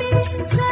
Sari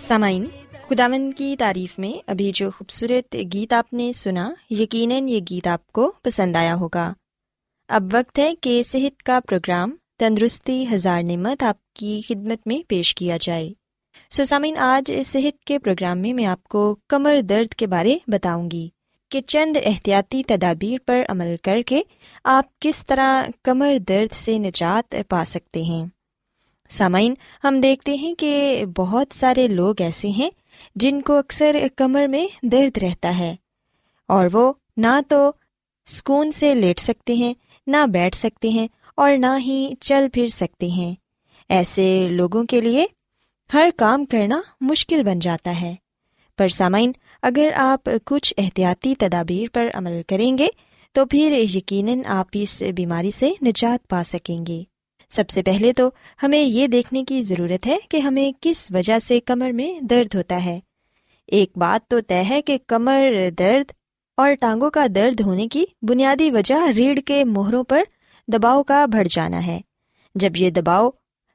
سامعین خداون کی تعریف میں ابھی جو خوبصورت گیت آپ نے سنا، یقیناً یہ گیت آپ کو پسند آیا ہوگا۔ اب وقت ہے کہ صحت کا پروگرام تندرستی ہزار نعمت آپ کی خدمت میں پیش کیا جائے۔ سو سامعین، آج صحت کے پروگرام میں میں آپ کو کمر درد کے بارے بتاؤں گی۔ کہ چند احتیاطی تدابیر پر عمل کر کے آپ کس طرح کمر درد سے نجات پا سکتے ہیں۔ سامعین، ہم دیکھتے ہیں کہ بہت سارے لوگ ایسے ہیں جن کو اکثر کمر میں درد رہتا ہے اور وہ نہ تو سکون سے لیٹ سکتے ہیں، نہ بیٹھ سکتے ہیں اور نہ ہی چل پھر سکتے ہیں۔ ایسے لوگوں کے لیے ہر کام کرنا مشکل بن جاتا ہے۔ پر سامعین، اگر آپ کچھ احتیاطی تدابیر پر عمل کریں گے، تو پھر یقیناً آپ اس بیماری سے نجات پا سکیں گے۔ سب سے پہلے تو ہمیں یہ دیکھنے کی ضرورت ہے کہ ہمیں کس وجہ سے کمر میں درد ہوتا ہے۔ ایک بات تو طے ہے کہ کمر درد اور ٹانگوں کا درد ہونے کی بنیادی وجہ ریڑھ کے موہروں پر دباؤ کا بڑھ جانا ہے۔ جب یہ دباؤ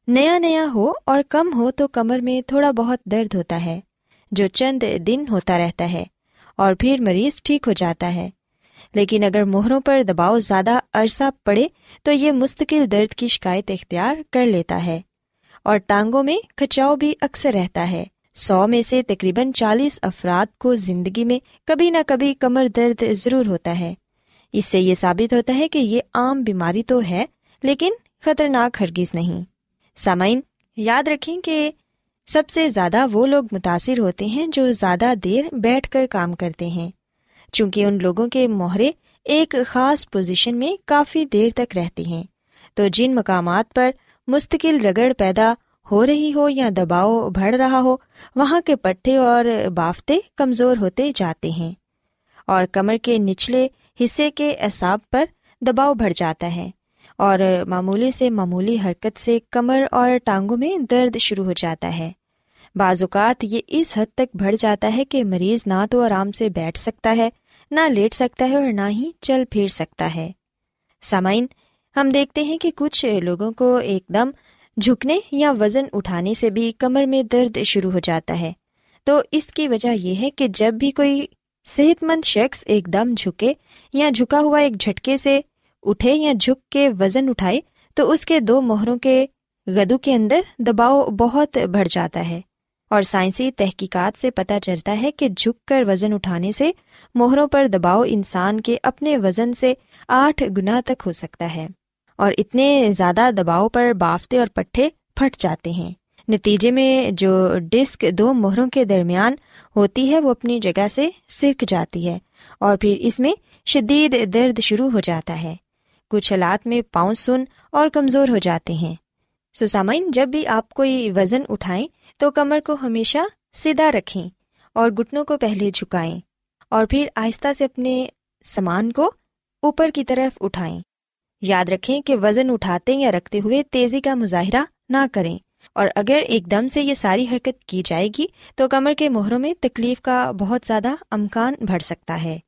نیا نیا ہو اور کم ہو تو کمر میں تھوڑا بہت درد ہوتا ہے۔ جو چند دن ہوتا رہتا ہے اور پھر مریض ٹھیک ہو جاتا ہے۔ لیکن اگر موہروں پر دباؤ زیادہ عرصہ پڑے تو یہ مستقل درد کی شکایت اختیار کر لیتا ہے اور ٹانگوں میں کھچاؤ بھی اکثر رہتا ہے۔ سو میں سے تقریباً چالیس افراد کو زندگی میں کبھی نہ کبھی کمر درد ضرور ہوتا ہے۔ اس سے یہ ثابت ہوتا ہے کہ یہ عام بیماری تو ہے لیکن خطرناک ہرگز نہیں۔ سامعین، یاد رکھیں کہ سب سے زیادہ وہ لوگ متاثر ہوتے ہیں جو زیادہ دیر بیٹھ کر کام کرتے ہیں۔ چونکہ ان لوگوں کے مہرے ایک خاص پوزیشن میں کافی دیر تک رہتے ہیں۔ تو جن مقامات پر مستقل رگڑ پیدا ہو رہی ہو یا دباؤ بڑھ رہا ہو، وہاں کے پٹھے اور بافتے کمزور ہوتے جاتے ہیں۔ اور کمر کے نچلے حصے کے اعصاب پر دباؤ بڑھ جاتا ہے۔ اور معمولی سے معمولی حرکت سے کمر اور ٹانگوں میں درد شروع ہو جاتا ہے۔ بعض اوقات یہ اس حد تک بڑھ جاتا ہے کہ مریض نہ تو آرام سے بیٹھ سکتا ہے، نہ لیٹ سکتا ہے اور نہ ہی چل پھر سکتا ہے۔ سامعین، ہم دیکھتے ہیں کہ کچھ لوگوں کو ایک دم جھکنے یا وزن اٹھانے سے بھی کمر میں درد شروع ہو جاتا ہے۔ تو اس کی وجہ یہ ہے کہ جب بھی کوئی صحت مند شخص ایک دم جھکے یا جھکا ہوا ایک جھٹکے سے اٹھے یا جھک کے وزن اٹھائے تو اس کے دو مہروں کے گدو کے اندر دباؤ بہت بڑھ جاتا ہے اور سائنسی تحقیقات سے پتہ چلتا ہے کہ جھک کر وزن اٹھانے سے موہروں پر دباؤ انسان کے اپنے وزن سے آٹھ گنا تک ہو سکتا ہے اور اتنے زیادہ دباؤ پر بافتے اور پٹھے پھٹ جاتے ہیں۔ نتیجے میں جو ڈسک دو مہروں کے درمیان ہوتی ہے وہ اپنی جگہ سے سرک جاتی ہے اور پھر اس میں شدید درد شروع ہو جاتا ہے۔ کچھ حالات میں پاؤں سن اور کمزور ہو جاتے ہیں۔ سسامین، جب بھی آپ کوئی وزن اٹھائیں تو کمر کو ہمیشہ سیدھا رکھیں اور گٹنوں کو پہلے جھکائیں اور پھر آہستہ سے اپنے سامان کو اوپر کی طرف اٹھائیں۔ یاد رکھیں کہ وزن اٹھاتے یا رکھتے ہوئے تیزی کا مظاہرہ نہ کریں اور اگر ایک دم سے یہ ساری حرکت کی جائے گی تو کمر کے مہروں میں تکلیف کا بہت زیادہ امکان بڑھ سکتا ہے۔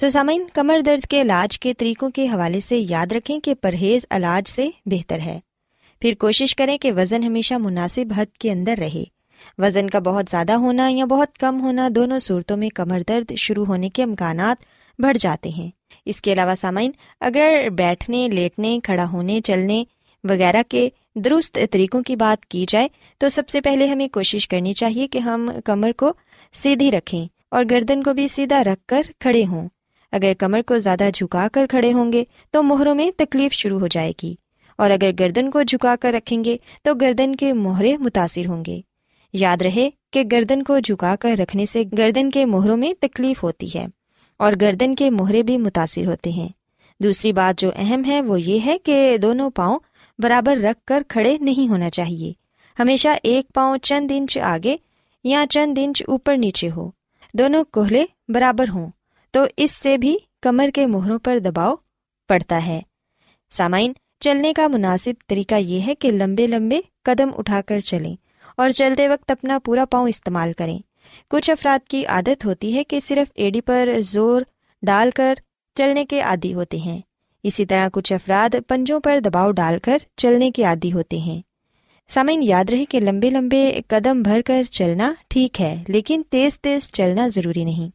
سسامین کمر درد کے علاج کے طریقوں کے حوالے سے یاد رکھیں کہ پرہیز علاج سے بہتر ہے۔ پھر کوشش کریں کہ وزن ہمیشہ مناسب حد کے اندر رہے۔ وزن کا بہت زیادہ ہونا یا بہت کم ہونا دونوں صورتوں میں کمر درد شروع ہونے کے امکانات بڑھ جاتے ہیں۔ اس کے علاوہ سامعین، اگر بیٹھنے، لیٹنے، کھڑا ہونے، چلنے وغیرہ کے درست طریقوں کی بات کی جائے، تو سب سے پہلے ہمیں کوشش کرنی چاہیے کہ ہم کمر کو سیدھی رکھیں اور گردن کو بھی سیدھا رکھ کر کھڑے ہوں۔ اگر کمر کو زیادہ جھکا کر کھڑے ہوں گے تو مہروں میں تکلیف شروع ہو جائے گی۔ اور اگر گردن کو جھکا کر رکھیں گے تو گردن کے مہرے متاثر ہوں گے۔ یاد رہے کہ گردن کو جھکا کر رکھنے سے گردن کے مہروں میں تکلیف ہوتی ہے اور گردن کے مہرے بھی متاثر ہوتے ہیں۔ دوسری بات جو اہم ہے وہ یہ ہے کہ دونوں پاؤں برابر رکھ کر کھڑے نہیں ہونا چاہیے۔ ہمیشہ ایک پاؤں چند انچ آگے یا چند انچ اوپر نیچے ہو۔ دونوں کوہلے برابر ہوں۔ تو اس سے بھی کمر کے مہروں پر دباؤ پڑتا ہے۔ سامعین، چلنے کا مناسب طریقہ یہ ہے کہ لمبے لمبے قدم اٹھا کر چلیں اور چلتے وقت اپنا پورا پاؤں استعمال کریں۔ کچھ افراد کی عادت ہوتی ہے کہ صرف ایڈی پر زور ڈال کر چلنے کے عادی ہوتے ہیں۔ اسی طرح کچھ افراد پنجوں پر دباؤ ڈال کر چلنے کے عادی ہوتے ہیں۔ سامعین، یاد رہے کہ لمبے لمبے قدم بھر کر چلنا ٹھیک ہے، لیکن تیز تیز چلنا ضروری نہیں۔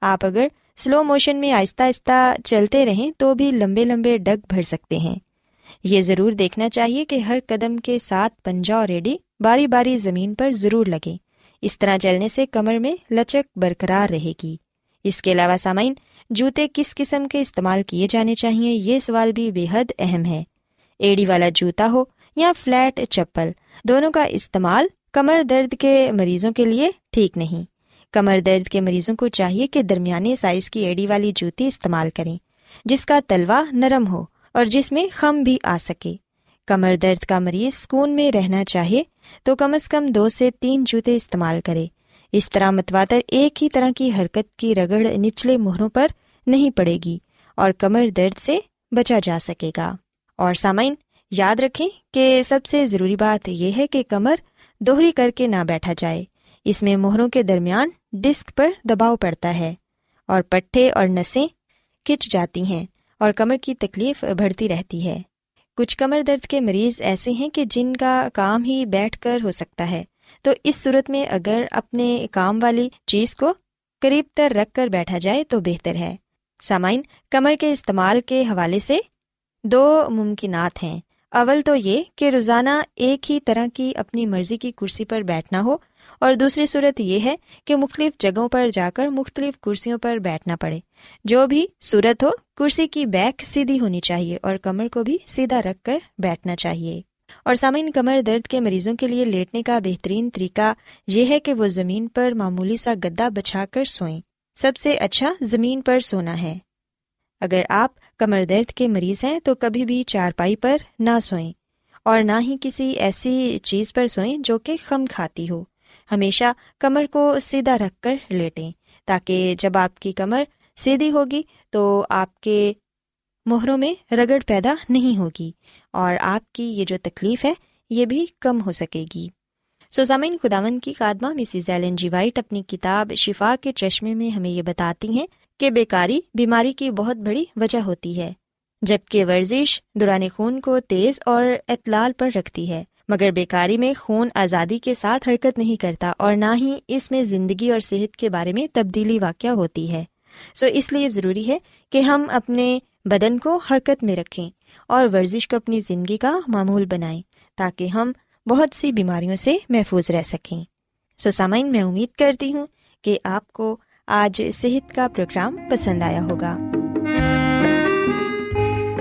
آپ اگر سلو موشن میں آہستہ آہستہ چلتے رہیں تو بھی لمبے لمبے ڈگ بھر سکتے ہیں۔ یہ ضرور دیکھنا چاہیے کہ ہر قدم کے ساتھ پنجا اور ریڈی باری باری زمین پر ضرور لگے اس طرح چلنے سے کمر میں لچک برقرار رہے گی۔ اس کے علاوہ سامعین، جوتے کس قسم کے استعمال کیے جانے چاہیے یہ سوال بھی بے حد اہم ہے۔ ایڑی والا جوتا ہو یا فلیٹ چپل، دونوں کا استعمال کمر درد کے مریضوں کے لیے ٹھیک نہیں۔ کمر درد کے مریضوں کو چاہیے کہ درمیانی سائز کی ایڑی والی جوتی استعمال کریں، جس کا تلوا نرم ہو اور جس میں خم بھی آ سکے۔ کمر درد کا مریض سکون میں رہنا چاہیے تو کم از کم دو سے تین جوتے استعمال کرے۔ اس طرح متواتر ایک ہی طرح کی حرکت کی رگڑ نچلے مہروں پر نہیں پڑے گی اور کمر درد سے بچا جا سکے گا۔ اور سامعین، یاد رکھیں کہ سب سے ضروری بات یہ ہے کہ کمر دوہری کر کے نہ بیٹھا جائے۔ اس میں مہروں کے درمیان ڈسک پر دباؤ پڑتا ہے اور پٹھے اور نسیں کھچ جاتی ہیں اور کمر کی تکلیف بڑھتی رہتی ہے۔ کچھ کمر درد کے مریض ایسے ہیں کہ جن کا کام ہی بیٹھ کر ہو سکتا ہے۔ تو اس صورت میں اگر اپنے کام والی چیز کو قریب تر رکھ کر بیٹھا جائے تو بہتر ہے۔ سامعین، کمر کے استعمال کے حوالے سے دو ممکنات ہیں۔ اول تو یہ کہ روزانہ ایک ہی طرح کی اپنی مرضی کی کرسی پر بیٹھنا ہو اور دوسری صورت یہ ہے کہ مختلف جگہوں پر جا کر مختلف کرسیوں پر بیٹھنا پڑے۔ جو بھی صورت ہو، کرسی کی بیک سیدھی ہونی چاہیے اور کمر کو بھی سیدھا رکھ کر بیٹھنا چاہیے۔ اور سامعین، کمر درد کے مریضوں کے لیے لیٹنے کا بہترین طریقہ یہ ہے کہ وہ زمین پر معمولی سا گدا بچھا کر سوئیں۔ سب سے اچھا زمین پر سونا ہے۔ اگر آپ کمر درد کے مریض ہیں تو کبھی بھی چارپائی پر نہ سوئیں اور نہ ہی کسی ایسی چیز پر سوئیں جو کہ خم کھاتی ہو۔ ہمیشہ کمر کو سیدھا رکھ کر لیٹیں۔ تاکہ جب آپ کی کمر سیدھی ہوگی تو آپ کے مہروں میں رگڑ پیدا نہیں ہوگی اور آپ کی یہ جو تکلیف ہے، یہ بھی کم ہو سکے گی۔ سوزامین خداون کی خادمہ مسز ایلن جی وائٹ اپنی کتاب شفا کے چشمے میں ہمیں یہ بتاتی ہیں کہ بیکاری بیماری کی بہت بڑی وجہ ہوتی ہے، جبکہ ورزش دوران خون کو تیز اور اطلال پر رکھتی ہے۔ مگر بیکاری میں خون آزادی کے ساتھ حرکت نہیں کرتا اور نہ ہی اس میں زندگی اور صحت کے بارے میں تبدیلی واقع ہوتی ہے۔ سو اس لیے ضروری ہے کہ ہم اپنے بدن کو حرکت میں رکھیں اور ورزش کو اپنی زندگی کا معمول بنائیں تاکہ ہم بہت سی بیماریوں سے محفوظ رہ سکیں۔ سو سامعین، میں امید کرتی ہوں کہ آپ کو آج صحت کا پروگرام پسند آیا ہوگا۔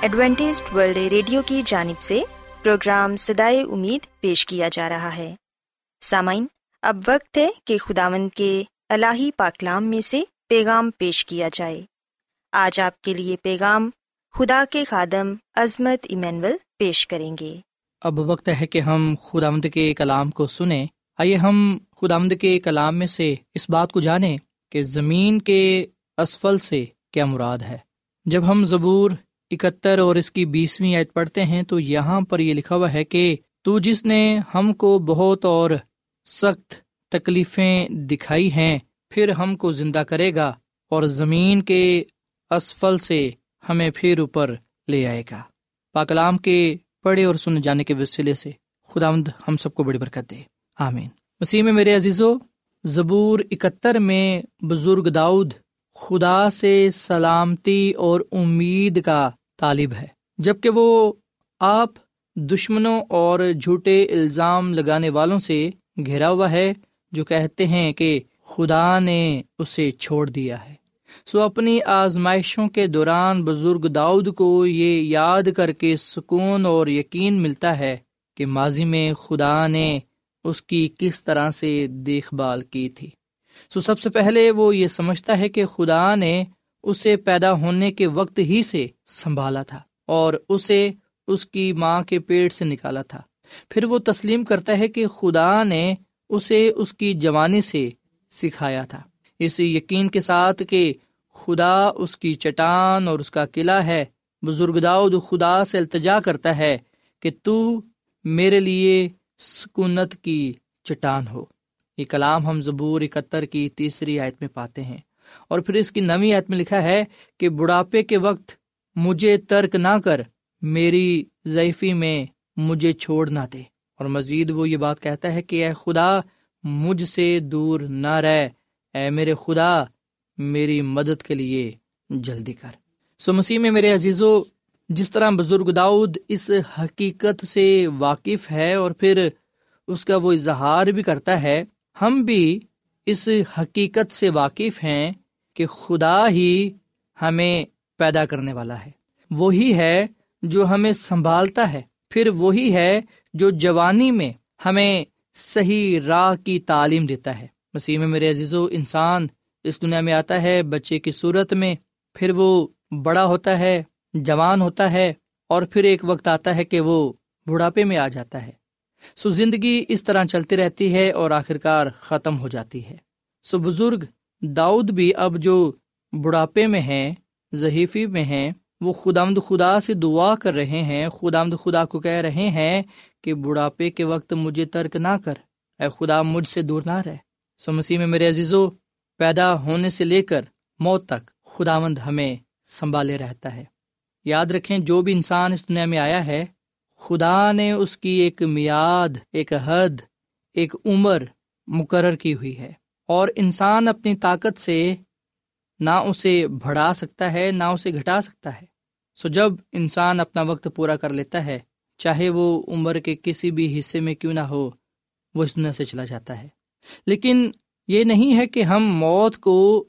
Adventist World Radio کی جانب سے پروگرام سدائے امید پیش کیا جا رہا ہے۔ سامعین، اب وقت ہے کہ خداون کے الہی پاکلام میں سے پیغام پیش کیا جائے۔ آج آپ کے لیے پیغام خدا کے خادم عظمت ایمینول پیش کریں گے۔ اب وقت ہے کہ ہم خدامد کے کلام کو سنیں۔ آئیے ہم خدامد کے کلام میں سے اس بات کو جانیں کہ زمین کے اسفل سے کیا مراد ہے۔ جب ہم زبور اکہتر اور اس کی بیسویں آیت پڑھتے ہیں، تو یہاں پر یہ لکھا ہوا ہے کہ تو جس نے ہم کو بہت اور سخت تکلیفیں دکھائی ہیں، پھر ہم کو زندہ کرے گا اور زمین کے اسفل سے ہمیں پھر اوپر لے آئے گا۔ پاکلام کے پڑھے اور سنے جانے کے وسیلے سے خدا ہم سب کو بڑی برکت دے۔ آمین۔ مسیح میں میرے عزیزو، زبور اکہتر میں بزرگ داؤد خدا سے سلامتی اور امید کا طالب ہے۔ جبکہ وہ آپ دشمنوں اور جھوٹے الزام لگانے والوں سے گھیرا ہوا ہے، جو کہتے ہیں کہ خدا نے اسے چھوڑ دیا ہے۔ سو اپنی آزمائشوں کے دوران بزرگ داؤد کو یہ یاد کر کے سکون اور یقین ملتا ہے کہ ماضی میں خدا نے اس کی کس طرح سے دیکھ بھال کی تھی۔ سو سب سے پہلے وہ یہ سمجھتا ہے کہ خدا نے اسے پیدا ہونے کے وقت ہی سے سنبھالا تھا اور اسے اس کی ماں کے پیٹ سے نکالا تھا۔ پھر وہ تسلیم کرتا ہے کہ خدا نے اسے اس کی جوانی سے سکھایا تھا۔ اس یقین کے ساتھ کہ خدا اس کی چٹان اور اس کا قلعہ ہے۔ بزرگ داؤد خدا سے التجا کرتا ہے کہ تو میرے لیے سکونت کی چٹان ہو۔ یہ کلام ہم زبور اکہتر کی تیسری آیت میں پاتے ہیں۔ اور پھر اس کی نویں آیت میں لکھا ہے کہ بڑھاپے کے وقت مجھے ترک نہ کر، میری ضعیفی میں مجھے چھوڑ نہ دے۔ اور مزید وہ یہ بات کہتا ہے کہ اے خدا، مجھ سے دور نہ رہ۔ اے میرے خدا، میری مدد کے لیے جلدی کر۔ سو مسیح میں میرے عزیزو، جس طرح بزرگ داؤد اس حقیقت سے واقف ہے اور پھر اس کا وہ اظہار بھی کرتا ہے، ہم بھی اس حقیقت سے واقف ہیں کہ خدا ہی ہمیں پیدا کرنے والا ہے۔ وہی ہے جو ہمیں سنبھالتا ہے۔ پھر وہی ہے جو جوانی میں ہمیں صحیح راہ کی تعلیم دیتا ہے۔ مسیح میں میرے عزیز و انسان اس دنیا میں آتا ہے، بچے کی صورت میں پھر وہ بڑا ہوتا ہے، جوان ہوتا ہے اور پھر ایک وقت آتا ہے کہ وہ بڑھاپے میں آ جاتا ہے۔ سو زندگی اس طرح چلتی رہتی ہے اور آخرکار ختم ہو جاتی ہے۔ سو بزرگ، داؤد بھی اب جو بڑھاپے میں ہیں ذہیفی میں ہیں، وہ خدامد خدا سے دعا کر رہے ہیں خدامد خدا کو کہہ رہے ہیں کہ بڑھاپے کے وقت مجھے ترک نہ کر۔ اے خدا، مجھ سے دور نہ رہے سو مسیح میں میرے عزیزو، پیدا ہونے سے لے کر موت تک خدا مند ہمیں سنبھالے رہتا ہے۔ یاد رکھیں، جو بھی انسان اس دنیا میں آیا ہے خدا نے اس کی ایک میاد ایک حد، ایک عمر مقرر کی ہوئی ہے۔ اور انسان اپنی طاقت سے نہ اسے بڑھا سکتا ہے، نہ اسے گھٹا سکتا ہے۔ سو جب انسان اپنا وقت پورا کر لیتا ہے، چاہے وہ عمر کے کسی بھی حصے میں کیوں نہ ہو، وہ اس دنیا سے چلا جاتا ہے۔ لیکن یہ نہیں ہے کہ ہم موت کو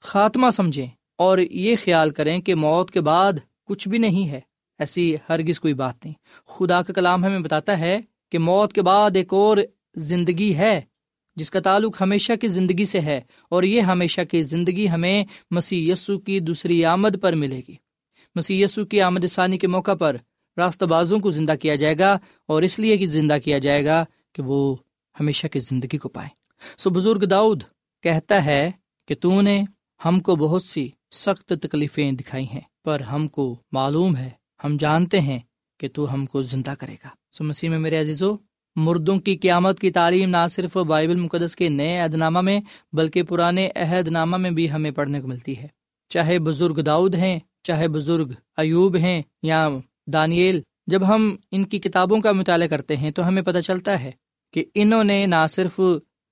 خاتمہ سمجھیں اور یہ خیال کریں کہ موت کے بعد کچھ بھی نہیں ہے۔ ایسی ہرگز کوئی بات نہیں۔ خدا کا کلام ہمیں بتاتا ہے کہ موت کے بعد ایک اور زندگی ہے، جس کا تعلق ہمیشہ کی زندگی سے ہے، اور یہ ہمیشہ کی زندگی ہمیں مسیح یسو کی دوسری آمد پر ملے گی۔ مسیح یسو کی آمد ثانی کے موقع پر راست بازوں کو زندہ کیا جائے گا، اور اس لیے کہ زندہ کیا جائے گا کہ وہ ہمیشہ کی زندگی کو پائے۔ سو بزرگ داؤد کہتا ہے کہ تو نے ہم کو بہت سی سخت تکلیفیں دکھائی ہیں، پر ہم کو معلوم ہے ہم جانتے ہیں کہ تو ہم کو زندہ کرے گا۔ سو مسیح میں میرے عزیزو، مردوں کی قیامت کی تعلیم نہ صرف بائبل مقدس کے نئے عہد نامہ میں، بلکہ پرانے عہد نامہ میں بھی ہمیں پڑھنے کو ملتی ہے۔ چاہے بزرگ داؤد ہیں، چاہے بزرگ ایوب ہیں یا دانیل، جب ہم ان کی کتابوں کا مطالعہ کرتے ہیں تو ہمیں پتہ چلتا ہے کہ انہوں نے نہ صرف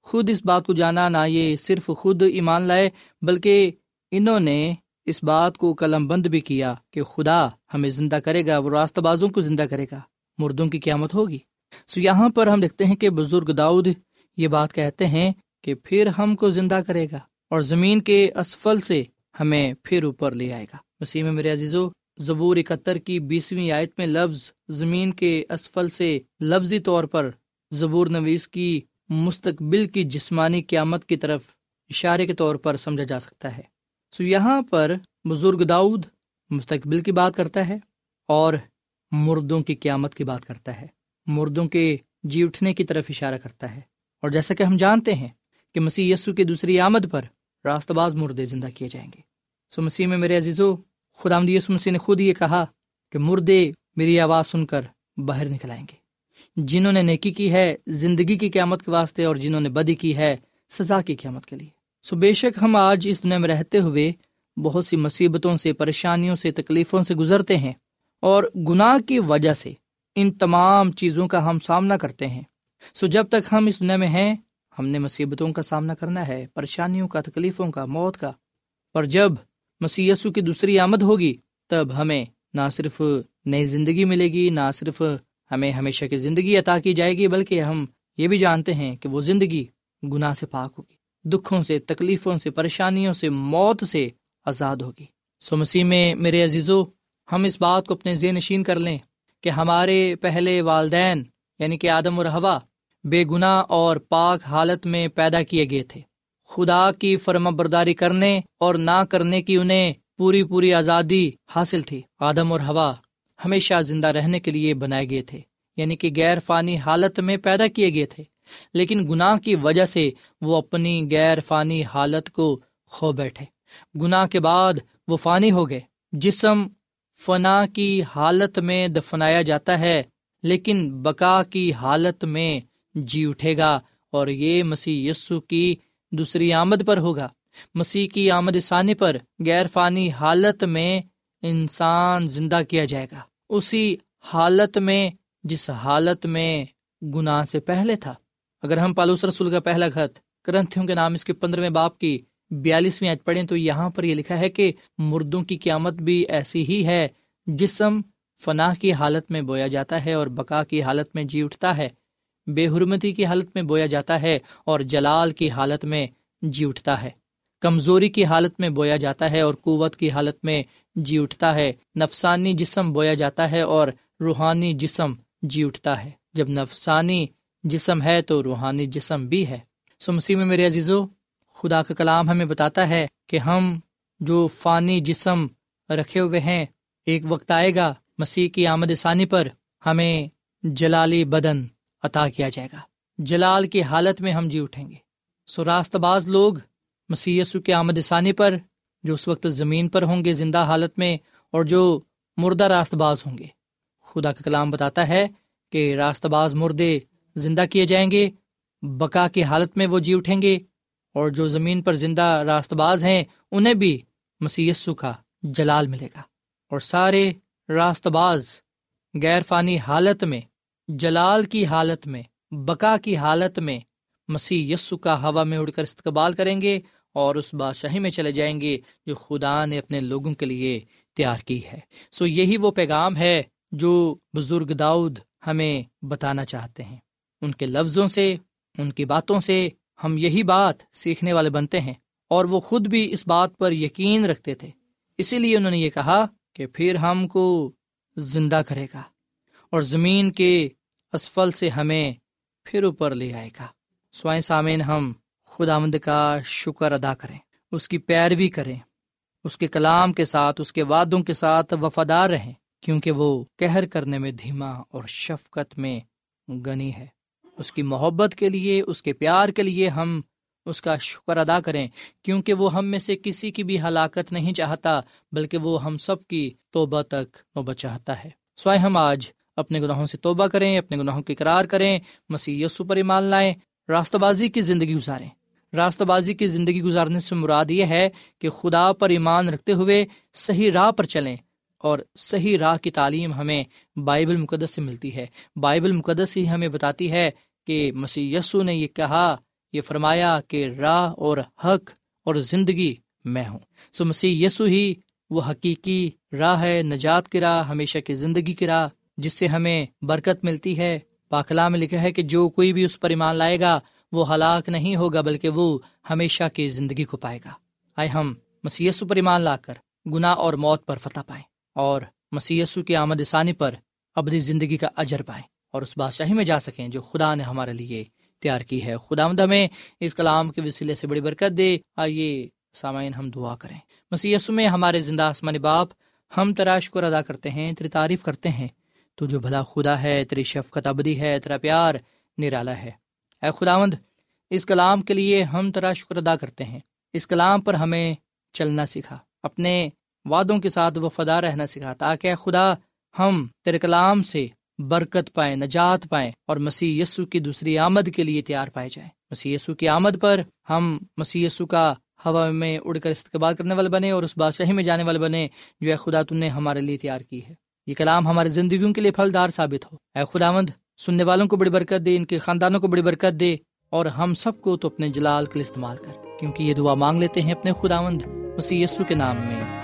خود اس بات کو جانا، نہ یہ صرف خود ایمان لائے، بلکہ انہوں نے اس بات کو قلم بند بھی کیا کہ خدا ہمیں زندہ کرے گا وہ راستہ بازوں کو زندہ کرے گا۔ مردوں کی قیامت ہوگی۔ سو یہاں پر ہم دیکھتے ہیں کہ بزرگ داؤد یہ بات کہتے ہیں کہ پھر ہم کو زندہ کرے گا اور زمین کے اسفل سے ہمیں پھر اوپر لے آئے گا۔ مسیح میں میرے عزیزو، زبور اکہتر کی بیسویں آیت میں لفظ زمین کے اسفل سے لفظی طور پر زبور نویس کی مستقبل کی جسمانی قیامت کی طرف اشارے کے طور پر سمجھا جا سکتا ہے۔ سو یہاں پر بزرگ داؤد مستقبل کی بات کرتا ہے اور مردوں کی قیامت کی بات کرتا ہے۔ مردوں کے جی اٹھنے کی طرف اشارہ کرتا ہے۔ اور جیسا کہ ہم جانتے ہیں کہ مسیح یسو کی دوسری آمد پر راست باز مردے زندہ کیے جائیں گے۔ سو مسیح میں میرے عزیزو خدا مدیس مسیح نے خود یہ کہا کہ مردے میری آواز سن کر باہر نکل آئیں گے۔ جنہوں نے نیکی کی ہے، زندگی کی قیامت کے واسطے اور جنہوں نے بدی کی ہے، سزا کی قیامت کے لیے۔ سو بے شک ہم آج اس دنیا میں رہتے ہوئے بہت سی مصیبتوں سے، پریشانیوں سے، تکلیفوں سے گزرتے ہیں اور گناہ کی وجہ سے ان تمام چیزوں کا ہم سامنا کرتے ہیں۔ سو جب تک ہم اس دنیا میں ہیں، ہم نے مصیبتوں کا سامنا کرنا ہے، پریشانیوں کا، تکلیفوں کا، موت کا۔ پر جب مسیسو کی دوسری آمد ہوگی، تب ہمیں نہ صرف نئی زندگی ملے گی، نہ صرف ہمیں ہمیشہ کی زندگی عطا کی جائے گی، بلکہ ہم یہ بھی جانتے ہیں کہ وہ زندگی گناہ سے پاک ہوگی۔ دکھوں سے، تکلیفوں سے، پریشانیوں سے، موت سے آزاد ہوگی۔ سو مسیح میں میرے عزیزو، ہم اس بات کو اپنے ذہن نشین کر لیں کہ ہمارے پہلے والدین یعنی کہ آدم اور ہوا بے گناہ اور پاک حالت میں پیدا کیے گئے تھے۔ خدا کی فرما برداری کرنے اور نہ کرنے کی انہیں پوری پوری آزادی حاصل تھی۔ آدم اور ہوا ہمیشہ زندہ رہنے کے لیے بنائے گئے تھے یعنی کہ غیر فانی حالت میں پیدا کیے گئے تھے۔ لیکن گناہ کی وجہ سے وہ اپنی غیر فانی حالت کو کھو بیٹھے۔ گناہ کے بعد وہ فانی ہو گئے۔ جسم فنا کی حالت میں دفنایا جاتا ہے، لیکن بقا کی حالت میں جی اٹھے گا اور یہ مسیح یسو کی دوسری آمد پر ہوگا۔ مسیح کی آمد ثانی پر غیر فانی حالت میں انسان زندہ کیا جائے گا۔ اسی حالت میں، جس حالت میں گناہ سے پہلے تھا۔ اگر ہم پالوس رسول کا پہلا خط کرنتھیوں کے نام اس کے پندرہویں باپ کی بیالیسویں آج پڑھیں تو یہاں پر یہ لکھا ہے کہ مردوں کی قیامت بھی ایسی ہی ہے، جسم فناح کی حالت میں بویا جاتا ہے اور بقا کی حالت میں جی اٹھتا ہے۔ بے حرمتی کی حالت میں بویا جاتا ہے اور جلال کی حالت میں جی اٹھتا ہے۔ کمزوری کی حالت میں بویا جاتا ہے اور قوت کی حالت میں جی اٹھتا ہے۔ نفسانی جسم بویا جاتا ہے اور روحانی جسم جی اٹھتا ہے۔ جب نفسانی جسم ہے تو روحانی جسم بھی ہے۔ سو مسیح میں میرے عزیزو، خدا کا کلام ہمیں بتاتا ہے کہ ہم جو فانی جسم رکھے ہوئے ہیں، ایک وقت آئے گا مسیح کی آمد ثانی پر ہمیں جلالی بدن عطا کیا جائے گا۔ جلال کی حالت میں ہم جی اٹھیں گے۔ سو راست باز لوگ مسی کے آمد ثانی پر، جو اس وقت زمین پر ہوں گے زندہ حالت میں، اور جو مردہ راست باز ہوں گے۔ خدا کا کلام بتاتا ہے کہ راست باز مردے زندہ کیے جائیں گے، بقا کی حالت میں وہ جی اٹھیں گے، اور جو زمین پر زندہ راست باز ہیں، انہیں بھی مسی کا جلال ملے گا۔ اور سارے راست باز غیر فانی حالت میں، جلال کی حالت میں، بقا کی حالت میں مسیح یسو کا ہوا میں اڑ کر استقبال کریں گے، اور اس بادشاہی میں چلے جائیں گے جو خدا نے اپنے لوگوں کے لیے تیار کی ہے۔ سو یہی وہ پیغام ہے جو بزرگ داؤد ہمیں بتانا چاہتے ہیں۔ ان کے لفظوں سے، ان کی باتوں سے ہم یہی بات سیکھنے والے بنتے ہیں، اور وہ خود بھی اس بات پر یقین رکھتے تھے۔ اسی لیے انہوں نے یہ کہا کہ پھر ہم کو زندہ کرے گا، اور زمین کے اسفل سے ہمیں پھر اوپر لے آئے گا۔ سوائیں سامعین، ہم خدا مند کا شکر ادا کریں، اس کی پیروی کریں، اس کے کلام کے ساتھ، اس کے وعدوں کے ساتھ وفادار رہیں، کیونکہ وہ کہر کرنے میں دھیما اور شفقت میں گنی ہے۔ اس کی محبت کے لیے، اس کے پیار کے لیے ہم اس کا شکر ادا کریں، کیونکہ وہ ہم میں سے کسی کی بھی ہلاکت نہیں چاہتا، بلکہ وہ ہم سب کی توبہ تک نوبت چاہتا ہے۔ سوائے ہم آج اپنے گناہوں سے توبہ کریں، اپنے گناہوں کی قرار کریں، مسیح یسو پر ایمان لائیں راستہ بازی کی زندگی گزاریں۔ راستہ بازی کی زندگی گزارنے سے مراد یہ ہے کہ خدا پر ایمان رکھتے ہوئے صحیح راہ پر چلیں۔ اور صحیح راہ کی تعلیم ہمیں بائبل مقدس سے ملتی ہے۔ بائبل مقدس ہی ہمیں بتاتی ہے کہ مسیح یسو نے یہ کہا، یہ فرمایا کہ راہ اور حق اور زندگی میں ہوں۔ سو مسیح یسو ہی وہ حقیقی راہ ہے، نجات کی راہ، ہمیشہ کی زندگی کی راہ، جس سے ہمیں برکت ملتی ہے۔ پاکلا میں لکھا ہے کہ جو کوئی بھی اس پر ایمان لائے گا، وہ ہلاک نہیں ہوگا، بلکہ وہ ہمیشہ کی زندگی کو پائے گا۔ آئے ہم مسیسو پر ایمان لا کر گناہ اور موت پر فتح پائیں۔ اور مسیسو کی آمد ثانی پر ابدی زندگی کا اجر پائیں اور اس بادشاہی میں جا سکیں جو خدا نے ہمارے لیے تیار کی ہے۔ خدا مد ہمیں اس کلام کے وسیلے سے بڑی برکت دے۔ آئیے سامعین ہم دعا کریں۔ مسیسو میں ہمارے زندہ آسمانی باپ ہم تراش کو ادا کرتے ہیں، تیری تعریف کرتے ہیں۔ تو جو بھلا خدا ہے، تیری شفقت ابدی ہے، تیرا پیار نرالا ہے۔ اے خداوند، اس کلام کے لیے ہم تیرا شکر ادا کرتے ہیں۔ اس کلام پر ہمیں چلنا سکھا اپنے وعدوں کے ساتھ وفادار رہنا سکھا تاکہ خدا ہم تیرے کلام سے برکت پائیں، نجات پائیں اور مسیح یسو کی دوسری آمد کے لیے تیار پائے جائیں۔ مسیح یسو کی آمد پر ہم مسیح یسو کا ہوا میں اڑ کر استقبال کرنے والے بنے اور اس بادشاہی میں جانے والے بنے جو ہے خدا تم نے ہمارے لیے تیار کی ہے۔ یہ کلام ہماری زندگیوں کے لیے پھلدار ثابت ہو۔ اے خدا مند سننے والوں کو بڑی برکت دے، ان کے خاندانوں کو بڑی برکت دے اور ہم سب کو تو اپنے جلال کے لیے استعمال کر، کیونکہ یہ دعا مانگ لیتے ہیں اپنے خداوند مسیح یسو کے نام میں۔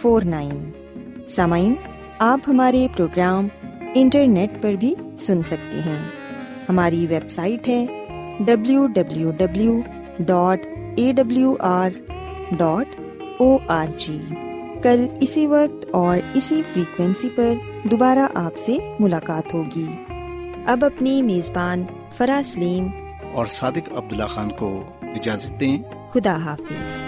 four nine. سامعین آپ ہمارے پروگرام انٹرنیٹ پر بھی سن سکتے ہیں۔ ہماری ویب سائٹ ہے W W W dot A W R dot O R G. کل اسی وقت اور اسی فریکوینسی پر دوبارہ آپ سے ملاقات ہوگی۔ اب اپنی میزبان فرا سلیم اور صادق عبداللہ خان کو اجازت دیں۔ خدا حافظ۔